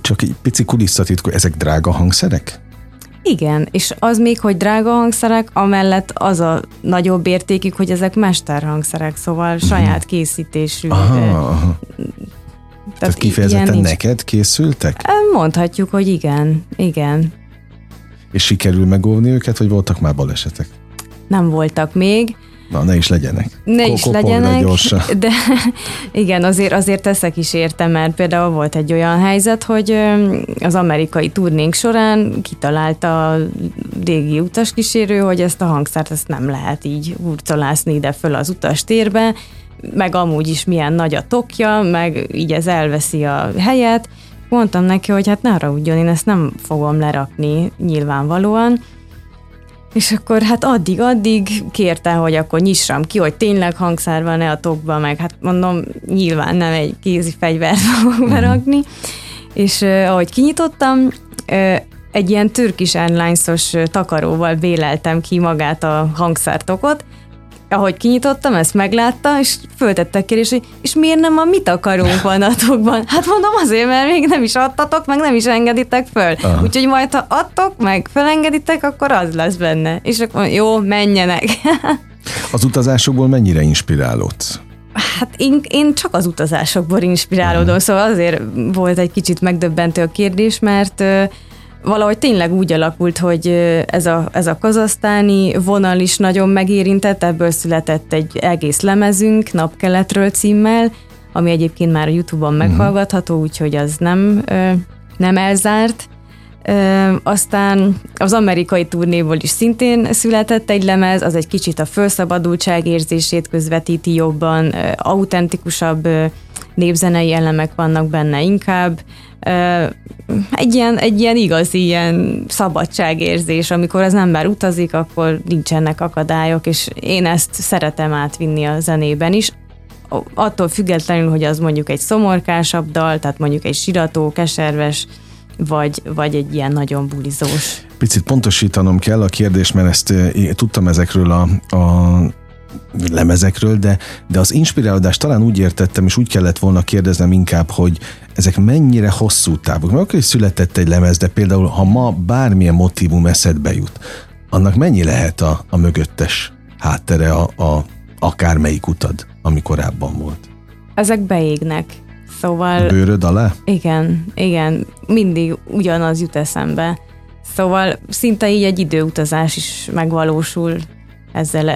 Csak egy pici kulisszatitkó, ezek drága hangszerek? Igen, és az még, hogy drága hangszerek, amellett az a nagyobb értékük, hogy ezek mesterhangszerek, szóval uh-huh. saját készítésű. Aha, aha. Tehát, Tehát kifejezetten neked készültek? Mondhatjuk, hogy igen, igen. És sikerül megóvni őket, vagy voltak már balesetek? Nem voltak még. Na, ne is legyenek. Ne is legyenek, de igen, azért, azért teszek is értem, mert például volt egy olyan helyzet, hogy az amerikai turnénk során kitalálta a régi utaskísérő, hogy ezt a hangszert ezt nem lehet így hurcolászni ide föl az utastérbe, meg amúgy is milyen nagy a tokja, meg így ez elveszi a helyet. Mondtam neki, hogy hát ne haragudjon, én ezt nem fogom lerakni nyilvánvalóan, és akkor hát addig-addig kérte, hogy akkor nyissam ki, hogy tényleg hangszár van-e a tokba, meg hát mondom, nyilván nem egy kézi fegyvert fogok uh-huh. berakni. És uh, ahogy kinyitottam, uh, egy ilyen Turkish Airlines-os takaróval véleltem ki magát a hangszártokot, ahogy kinyitottam, ezt meglátta, és föltette kérdés, hogy és miért nem a mit akarunk vanatokban? Hát mondom azért, mert még nem is adtatok, meg nem is engeditek föl. Aha. Úgyhogy majd, ha adtok, meg felengeditek, akkor az lesz benne. És akkor jó, menjenek. Az utazásokból mennyire inspirálódsz? Hát én, én csak az utazásokból inspirálódom, uh szóval azért volt egy kicsit megdöbbentő a kérdés, mert valahogy tényleg úgy alakult, hogy ez a, ez a kazasztáni vonal is nagyon megérintett, ebből született egy egész lemezünk, Napkeletről címmel, ami egyébként már a Youtube-on uh-huh. meghallgatható, úgyhogy az nem, nem elzárt. Aztán az amerikai turnéból is szintén született egy lemez, az egy kicsit a felszabadultság érzését közvetíti jobban, autentikusabb népzenei elemek vannak benne inkább. Egy ilyen, egy ilyen igazi ilyen szabadságérzés, amikor az ember utazik, akkor nincsenek akadályok, és én ezt szeretem átvinni a zenében is. Attól függetlenül, hogy az mondjuk egy szomorkásabb dal, tehát mondjuk egy sirató, keserves, vagy, vagy egy ilyen nagyon bulizós. Picit pontosítanom kell a kérdést, mert ezt én tudtam ezekről a, a lemezekről, de, de az inspirálódást talán úgy értettem, és úgy kellett volna kérdeznem inkább, hogy ezek mennyire hosszú távok. Mert akkor született egy lemez, de például ha ma bármilyen motivum eszedbe jut, annak mennyi lehet a, a mögöttes háttere, a, a akármelyik utad, ami korábban volt? Ezek beégnek. Szóval... Bőröd alá? Igen, igen. Mindig ugyanaz jut eszembe. Szóval szinte így egy időutazás is megvalósul ezzel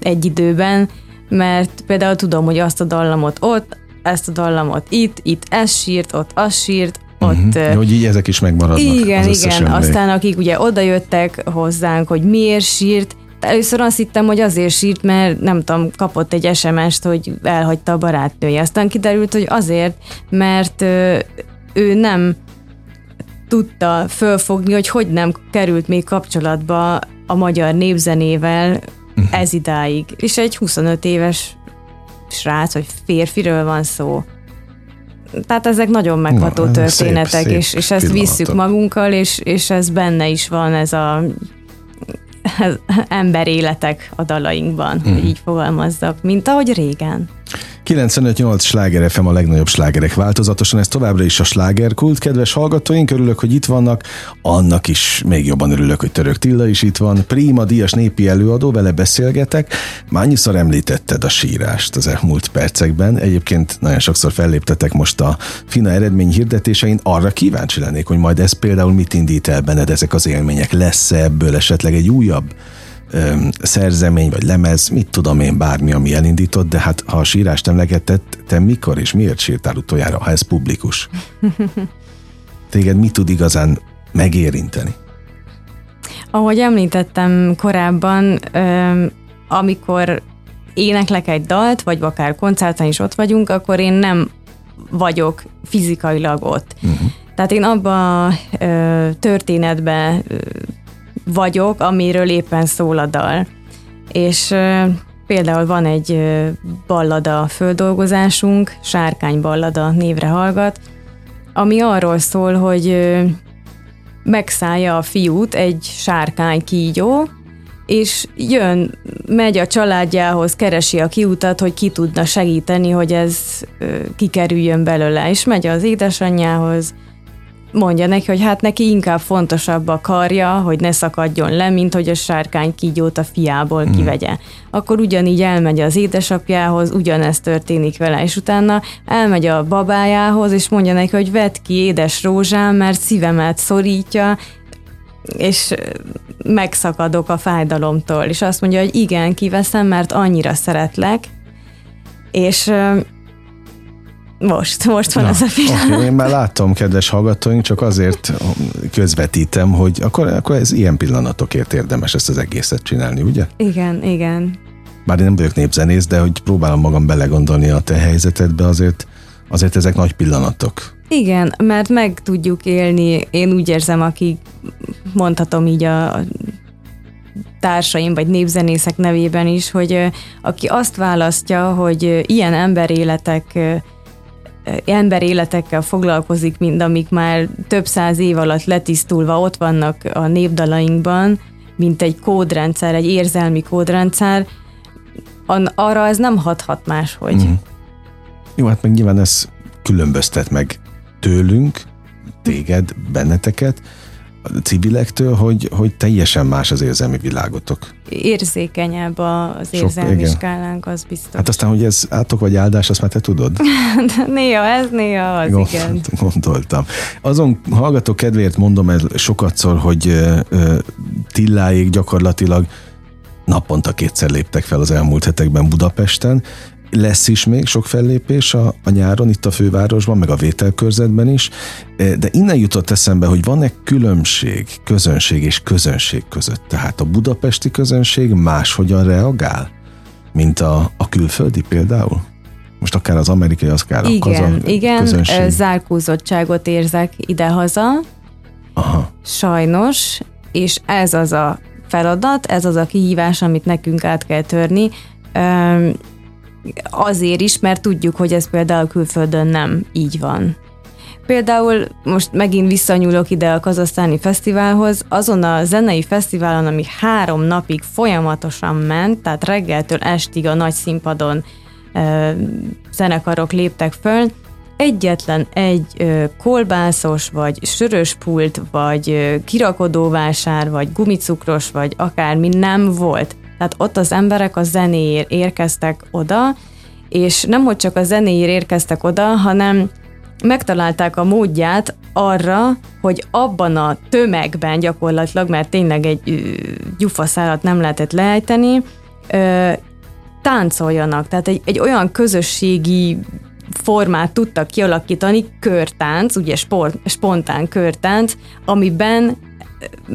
egy időben, mert például tudom, hogy azt a dallamot ott, ezt a dallamot itt, itt ez sírt, ott az sírt, ott... Uh-huh. Hogy így ezek is megmaradnak. Igen, igen. Aztán akik ugye oda jöttek hozzánk, hogy miért sírt, Először azt hittem, hogy azért sírt, mert nem tudom, kapott egy SMS-t, hogy elhagyta a barátnője. Aztán kiderült, hogy azért, mert ő nem tudta fölfogni, hogy hogy nem került még kapcsolatba a magyar népzenével uh-huh. ez idáig. És egy 25 éves srác, vagy férfiről van szó. Tehát ezek nagyon megható Na, történetek, szép, és, szép és ezt visszük magunkkal, és, és ez benne is van, ez a emberéletek a dalainkban, uh-huh. hogy mhm. így fogalmazzak, mint ahogy régen. 95-8 sláger FM a legnagyobb slágerek változatosan, ez továbbra is a slágerkult. Kedves hallgatóink, örülök, hogy itt vannak, annak is még jobban örülök, hogy Török Tilla is itt van. Prima Díjas népi előadó, vele beszélgetek. Már annyiszor említetted a sírást az elmúlt percekben. Egyébként nagyon sokszor felléptetek most a fina eredmény hirdetésein. Arra kíváncsi lennék, hogy majd ez például mit indít el benned ezek az élmények. Lesz-e ebből esetleg egy újabb szerzemény, vagy lemez, mit tudom én, bármi, ami elindított, de hát ha a sírást emlegetett, te mikor és miért sírtál utoljára, ha ez publikus? Téged mit tud igazán megérinteni? Ahogy említettem korábban, amikor éneklek egy dalt, vagy akár koncerten is ott vagyunk, akkor én nem vagyok fizikailag ott. Uh-huh. Tehát én abba a történetbe vagyok, amiről éppen szól a dal. És például van egy ballada földolgozásunk, Sárkány ballada névre hallgat, ami arról szól, hogy megszállja a fiút egy sárkány kígyó, és jön, megy a családjához, keresi a kiutat, hogy ki tudna segíteni, hogy ez kikerüljön belőle, és megy az édesanyjához, mondja neki, hogy hát neki inkább fontosabb a karja, hogy ne szakadjon le, mint hogy a sárkány kígyót a fiából mm. kivegye. Akkor ugyanígy elmegy az édesapjához, ugyanezt történik vele, és utána elmegy a babájához, és mondja neki, hogy vedd ki édes rózsám, mert szívemet szorítja, és megszakadok a fájdalomtól. És azt mondja, hogy igen, kiveszem, mert annyira szeretlek, és most, most van Na, ez a pillanat. Okay, én már látom, kedves hallgatóink, csak azért közvetítem, hogy akkor, akkor ez ilyen pillanatokért érdemes ezt az egészet csinálni, ugye? Igen, igen. Bár én nem vagyok népzenész, de hogy próbálom magam belegondolni a te helyzetedbe, azért, azért ezek nagy pillanatok. Igen, mert meg tudjuk élni, én úgy érzem, aki mondhatom így a társaim vagy népzenészek nevében is, hogy aki azt választja, hogy ilyen emberéletek ember életekkel foglalkozik, mint amik már több száz év alatt letisztulva ott vannak a népdalainkban, mint egy kódrendszer, egy érzelmi kódrendszer, arra ez nem hathat máshogy. Mm. Jó, hát meg nyilván ez különböztet meg tőlünk, téged, benneteket. Civilektől, hogy, hogy teljesen más az érzelmi világotok. Érzékenyebb az érzelmi Sok, skálánk, az biztos. Hát aztán, hogy ez átok vagy áldás, azt már te tudod? néha ez, néha az, Gond, igen. Gondoltam. Azon hallgató kedvéért mondom el sokatszor, hogy uh, Tilláig gyakorlatilag naponta kétszer léptek fel az elmúlt hetekben Budapesten, lesz is még sok fellépés a, a nyáron itt a fővárosban, meg a vételkörzetben is, e, de innen jutott eszembe, hogy van-e különbség közönség és közönség között. Tehát a budapesti közönség máshogyan reagál, mint a, a külföldi például? Most akár az amerikai, akár igen, a kazan Igen, közönség. zárkózottságot érzek idehaza, Aha. sajnos, és ez az a feladat, ez az a kihívás, amit nekünk át kell törni azért is, mert tudjuk, hogy ez például külföldön nem így van. Például most megint visszanyúlok ide a kazasztáni fesztiválhoz, azon a zenei fesztiválon, ami három napig folyamatosan ment, tehát reggeltől estig a nagy színpadon e, zenekarok léptek föl, egyetlen egy ö, kolbászos, vagy sörös pult, vagy ö, kirakodóvásár, vagy gumicukros, vagy akármi nem volt. Tehát ott az emberek a zenéért érkeztek oda, és nem hogy csak a zenéért érkeztek oda, hanem megtalálták a módját arra, hogy abban a tömegben gyakorlatilag, mert tényleg egy gyufaszálat nem lehetett lejteni, táncoljanak. Tehát egy, egy olyan közösségi formát tudtak kialakítani, körtánc, ugye sport, spontán körtánc, amiben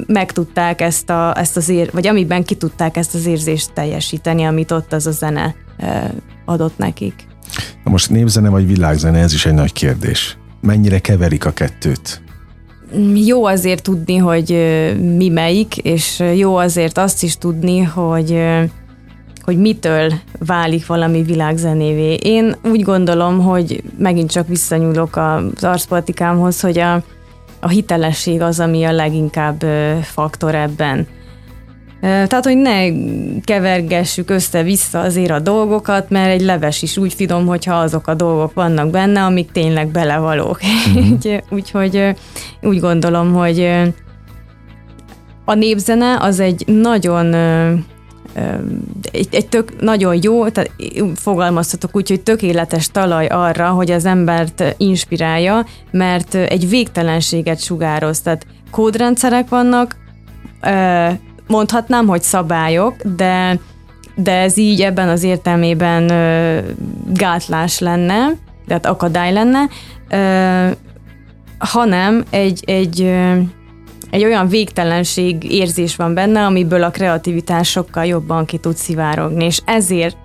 megtudták ezt, a, ezt az ér, vagy amiben ki tudták ezt az érzést teljesíteni, amit ott az a zene adott nekik. Na most népzene vagy világzene, ez is egy nagy kérdés. Mennyire keverik a kettőt? Jó azért tudni, hogy mi melyik, és jó azért azt is tudni, hogy hogy mitől válik valami világzenévé. Én úgy gondolom, hogy megint csak visszanyúlok az arszpolitikámhoz, hogy a, a hitelesség az, ami a leginkább faktor ebben. Tehát, hogy ne kevergessük össze-vissza azért a dolgokat, mert egy leves is úgy finom, hogyha azok a dolgok vannak benne, amik tényleg belevalók. Mm-hmm. Úgyhogy úgy gondolom, hogy a népzene az egy nagyon egy, egy tök nagyon jó, tehát fogalmazhatok úgy, hogy tökéletes talaj arra, hogy az embert inspirálja, mert egy végtelenséget sugároz. Tehát kódrendszerek vannak, mondhatnám, hogy szabályok, de, de ez így ebben az értelmében gátlás lenne, tehát akadály lenne, hanem egy, egy egy olyan végtelenség érzés van benne, amiből a kreativitás sokkal jobban ki tud szivárogni, és ezért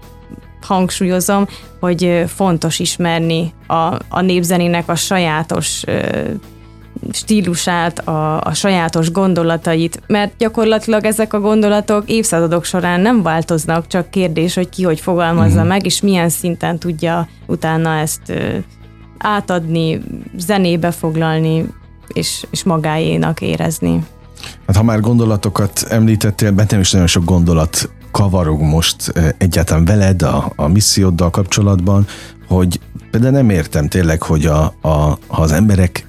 hangsúlyozom, hogy fontos ismerni a, a népzenének a sajátos stílusát, a, a sajátos gondolatait, mert gyakorlatilag ezek a gondolatok évszázadok során nem változnak, csak kérdés, hogy ki hogy fogalmazza mm. meg, és milyen szinten tudja utána ezt ö, átadni, zenébe foglalni, és, és magáénak érezni. Hát ha már gondolatokat említettél, bennem is nagyon sok gondolat kavarog most egyáltalán veled, a, a misszióddal kapcsolatban, hogy például nem értem tényleg, hogy a, a, ha az emberek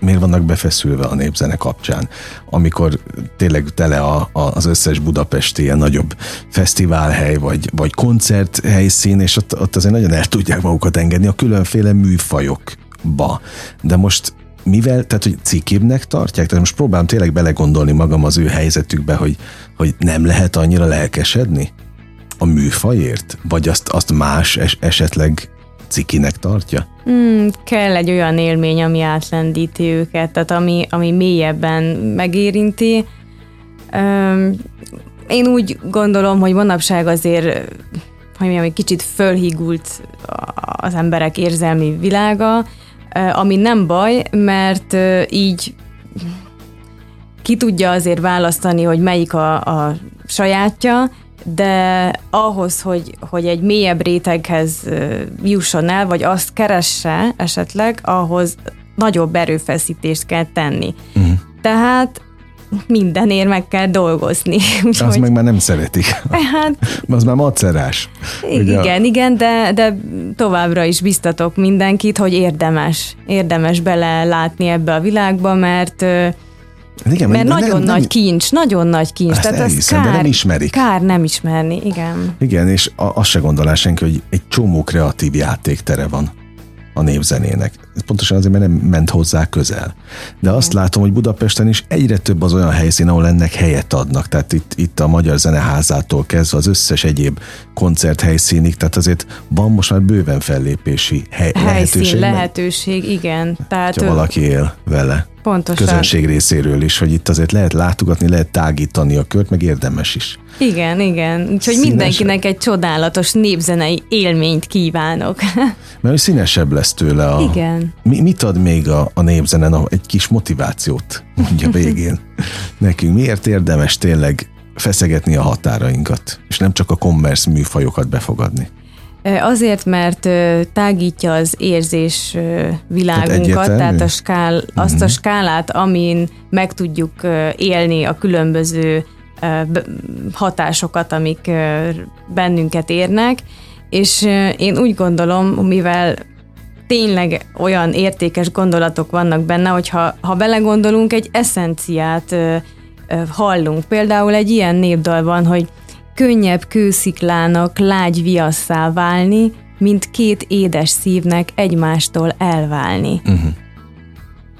miért vannak befeszülve a népzene kapcsán, amikor tényleg tele a, a, az összes budapesti ilyen nagyobb fesztiválhely, vagy, vagy koncerthelyszín, és ott, ott azért nagyon el tudják magukat engedni a különféle műfajokba. De most mivel, tehát hogy cikibbnek tartják? Tehát most próbálom tényleg belegondolni magam az ő helyzetükbe, hogy, hogy nem lehet annyira lelkesedni a műfajért? Vagy azt, azt más es, esetleg cikinek tartja? Mm, kell egy olyan élmény, ami átlendíti őket, tehát ami, ami mélyebben megérinti. Um, én úgy gondolom, hogy manapság azért hogy mondjam, egy kicsit fölhigult az emberek érzelmi világa, ami nem baj, mert így ki tudja azért választani, hogy melyik a, a sajátja, de ahhoz, hogy, hogy egy mélyebb réteghez jusson el, vagy azt keresse esetleg, ahhoz nagyobb erőfeszítést kell tenni. Uh-huh. Tehát mindenért meg kell dolgozni. Úgy, Azt meg már nem szeretik. Hát, az már macerás. Igen, ugye? igen, de, de továbbra is biztatok mindenkit, hogy érdemes, érdemes bele látni ebbe a világba, mert Igen, mert nagyon nem, nagy nem, kincs, nagyon nagy kincs. Ezt Tehát ez kár, de nem ismerik. Kár nem ismerni, igen. Igen, és azt se gondolná senki, hogy egy csomó kreatív játéktere van a népzenének. Pontosan azért, mert nem ment hozzá közel. De azt látom, hogy Budapesten is egyre több az olyan helyszín, ahol ennek helyet adnak. Tehát itt, itt a Magyar Zeneházától kezdve az összes egyéb koncerthelyszínig, tehát azért van most már bőven fellépési hely, Helyszín, lehetőség. lehetőség, igen. Tehát ha valaki él vele. Pontosan. Közönség részéről is, hogy itt azért lehet látogatni, lehet tágítani a kört, meg érdemes is. Igen, igen. Úgyhogy Színes... mindenkinek egy csodálatos népzenei élményt kívánok. Mert hogy színesebb lesz tőle a... Igen. Mi, mit ad még a, a népzene? Na, egy kis motivációt mondja végén. Nekünk miért érdemes tényleg feszegetni a határainkat, és nem csak a commerce műfajokat befogadni? Azért, mert tágítja az érzés világunkat, tehát, tehát a skál, azt a skálát, amin meg tudjuk élni a különböző hatásokat, amik bennünket érnek, és én úgy gondolom, mivel tényleg olyan értékes gondolatok vannak benne, hogy ha, belegondolunk, egy eszenciát hallunk. Például egy ilyen népdalban, hogy könnyebb kősziklának lágy viasszá válni, mint két édes szívnek egymástól elválni. Uh-huh.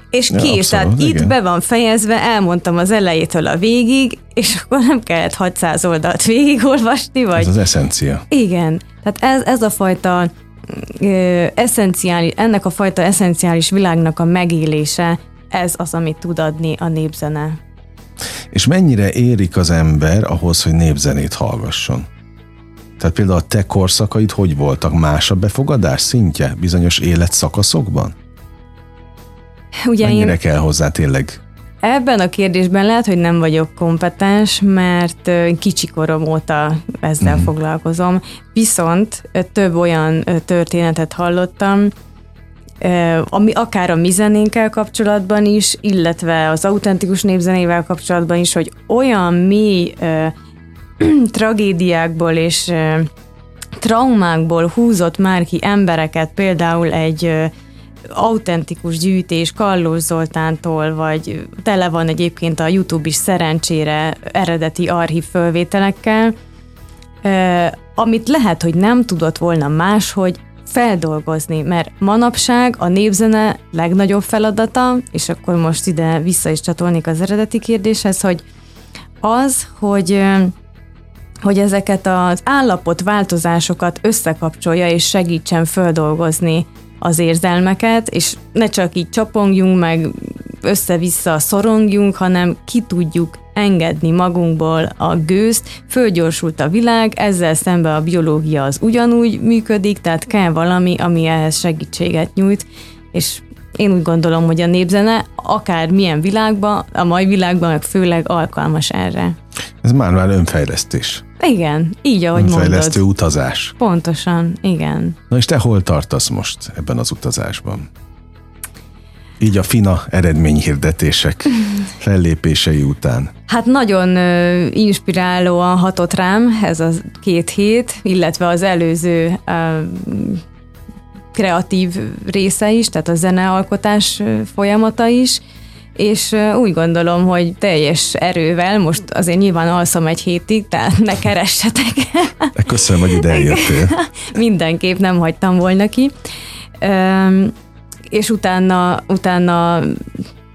És ja, kész, abszolút, tehát igen. itt be van fejezve, elmondtam az elejétől a végig, és akkor nem kellett 600 oldalt végigolvasni, vagy... Ez az eszencia. Igen, tehát ez, ez a fajta ö, eszenciális, ennek a fajta eszenciális világnak a megélése, ez az, amit tud adni a népzene. És mennyire érik az ember ahhoz, hogy népzenét hallgasson? Tehát például a te korszakaid hogy voltak? Más a befogadás szintje bizonyos életszakaszokban? Ugye Mennyire én... kell hozzá tényleg Ebben a kérdésben lehet, hogy nem vagyok kompetens, mert kicsikorom óta ezzel mm. foglalkozom. Viszont több olyan történetet hallottam, ami akár a mi zenénkkel kapcsolatban is, illetve az autentikus népzenével kapcsolatban is, hogy olyan mély tragédiákból és traumákból húzott már ki embereket, például egy autentikus gyűjtés Kallós Zoltántól, vagy tele van egyébként a YouTube is szerencsére eredeti archív fölvételekkel, amit lehet, hogy nem tudott volna máshogy feldolgozni, mert manapság a népzene legnagyobb feladata, és akkor most ide vissza is csatolnék az eredeti kérdéshez, hogy az, hogy hogy ezeket az állapot változásokat összekapcsolja és segítsen földolgozni az érzelmeket, és ne csak így csapongjunk, meg össze-vissza szorongjunk, hanem ki tudjuk engedni magunkból a gőzt, fölgyorsult a világ, ezzel szemben a biológia az ugyanúgy működik, tehát kell valami, ami ehhez segítséget nyújt, és én úgy gondolom, hogy a népzene akár milyen világban, a mai világban meg főleg alkalmas erre. Ez már már önfejlesztés. Igen, így ahogy önfejlesztő mondod. utazás. Pontosan, igen. Na és te hol tartasz most ebben az utazásban? Így a fina eredményhirdetések fellépései után. Hát nagyon inspirálóan hatott rám ez a két hét, illetve az előző kreatív része is, tehát a zenealkotás folyamata is, és úgy gondolom, hogy teljes erővel, most azért nyilván alszom egy hétig, tehát ne keressetek. Köszönöm, hogy ide eljöttél. Mindenképp nem hagytam volna ki. És utána, utána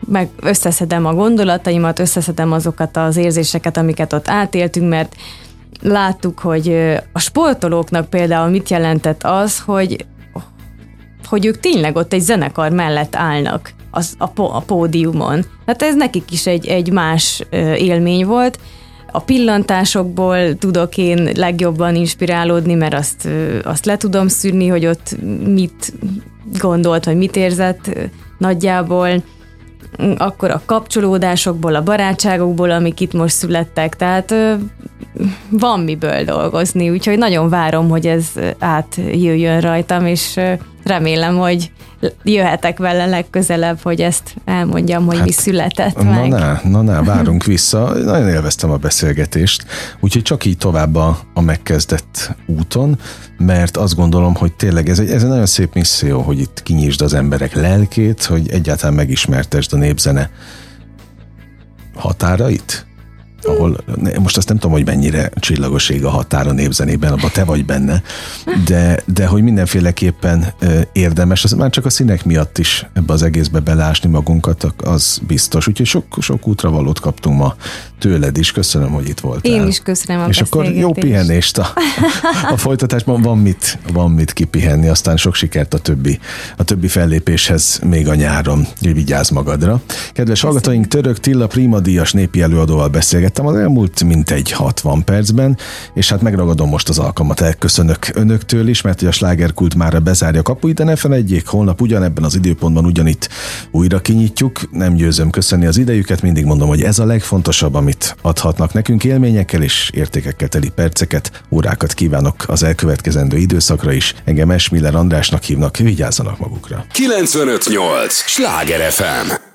meg összeszedem a gondolataimat, összeszedem azokat az érzéseket, amiket ott átéltünk, mert láttuk, hogy a sportolóknak például mit jelentett az, hogy hogy ők tényleg ott egy zenekar mellett állnak az, a, a pódiumon. Hát ez nekik is egy, egy más élmény volt. A pillantásokból tudok én legjobban inspirálódni, mert azt, azt le tudom szűrni, hogy ott mit gondolt, vagy mit érzett nagyjából akkor a kapcsolódásokból, a barátságokból, amik itt most születtek, tehát van miből dolgozni, úgyhogy nagyon várom, hogy ez átjöjjön rajtam, és remélem, hogy jöhetek vele legközelebb, hogy ezt elmondjam, hogy hát, mi született na meg. Na, na, na, várunk vissza. Nagyon élveztem a beszélgetést, úgyhogy csak így tovább a, a megkezdett úton, mert azt gondolom, hogy tényleg ez egy, ez egy nagyon szép misszió, hogy itt kinyisd az emberek lelkét, hogy egyáltalán megismertesd a népzene határait? Ahol most azt nem tudom, hogy mennyire csillagos ég a határa népzenében, abban te vagy benne, de, de hogy mindenféleképpen érdemes, az már csak a színek miatt is ebbe az egészbe belásni magunkat, az biztos. Úgyhogy sok, sok útra valót kaptunk ma tőled is. Köszönöm, hogy itt voltál. Én is köszönöm a És akkor jó pihenést a, a folytatásban van mit, van mit kipihenni, aztán sok sikert a többi, a többi fellépéshez még a nyáron. Vigyázz magadra. Kedves hallgatóink, Török Tilla Prima díjas népi előadóval beszélgettem az elmúlt mintegy 60 percben, és hát megragadom most az alkalmat, elköszönök önöktől is, mert hogy a slágerkult már bezárja kapuit, de ne felejtjék, holnap ugyanebben az időpontban ugyanitt újra kinyitjuk. Nem győzöm köszönni az idejüket, mindig mondom, hogy ez a legfontosabb, amit adhatnak nekünk élményekkel és értékekkel teli perceket, órákat kívánok az elkövetkezendő időszakra is. Engem Esmiller Andrásnak hívnak, vigyázzanak magukra. 958! Sláger FM!